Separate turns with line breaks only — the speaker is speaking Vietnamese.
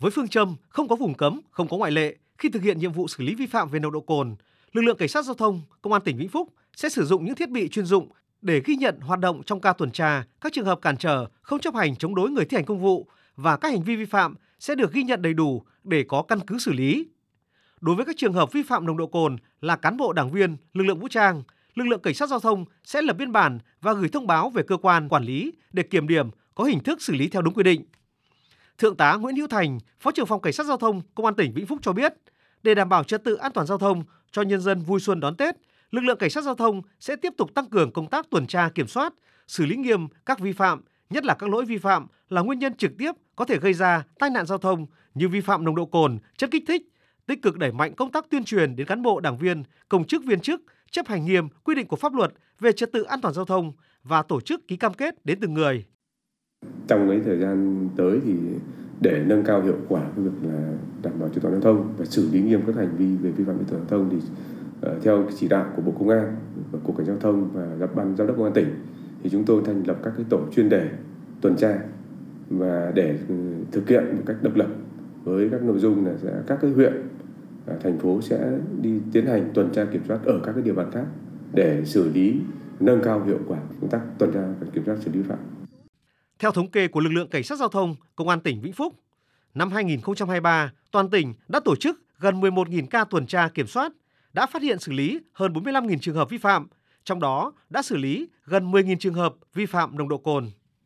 Với phương châm không có vùng cấm, không có ngoại lệ khi thực hiện nhiệm vụ xử lý vi phạm về nồng độ cồn, lực lượng cảnh sát giao thông, công an tỉnh Vĩnh Phúc sẽ sử dụng những thiết bị chuyên dụng để ghi nhận hoạt động trong ca tuần tra, các trường hợp cản trở, không chấp hành chống đối người thi hành công vụ và các hành vi vi phạm sẽ được ghi nhận đầy đủ để có căn cứ xử lý. Đối với các trường hợp vi phạm nồng độ cồn là cán bộ đảng viên, lực lượng vũ trang, lực lượng cảnh sát giao thông sẽ lập biên bản và gửi thông báo về cơ quan quản lý để kiểm điểm có hình thức xử lý theo đúng quy định. Thượng tá Nguyễn Hữu Thành, Phó trưởng phòng Cảnh sát giao thông Công an tỉnh Vĩnh Phúc cho biết, để đảm bảo trật tự an toàn giao thông cho nhân dân vui xuân đón Tết, lực lượng cảnh sát giao thông sẽ tiếp tục tăng cường công tác tuần tra kiểm soát, xử lý nghiêm các vi phạm, nhất là các lỗi vi phạm là nguyên nhân trực tiếp có thể gây ra tai nạn giao thông như vi phạm nồng độ cồn, chất kích thích, tích cực đẩy mạnh công tác tuyên truyền đến cán bộ đảng viên, công chức viên chức chấp hành nghiêm quy định của pháp luật về trật tự an toàn giao thông và tổ chức ký cam kết đến từng người.
Trong cái thời gian tới thì để nâng cao hiệu quả cái việc là đảm bảo trật tự giao thông và xử lý nghiêm các hành vi về vi phạm trật tự giao thông thì uh, theo chỉ đạo của Bộ Công an và Cục Cảnh giao thông và gặp ban giám đốc công an tỉnh thì chúng tôi thành lập các cái tổ chuyên đề tuần tra và để ừ, thực hiện một cách độc lập với các nội dung là sẽ các cái huyện à, thành phố sẽ đi tiến hành tuần tra kiểm soát ở các cái địa bàn khác để xử lý nâng cao hiệu quả công tác tuần tra và kiểm soát xử lý phạm.
Theo thống kê của lực lượng cảnh sát giao thông Công an tỉnh Vĩnh Phúc, năm 2023, toàn tỉnh đã tổ chức gần 11.000 ca tuần tra kiểm soát, đã phát hiện xử lý hơn 45.000 trường hợp vi phạm, trong đó đã xử lý gần 10.000 trường hợp vi phạm nồng độ cồn.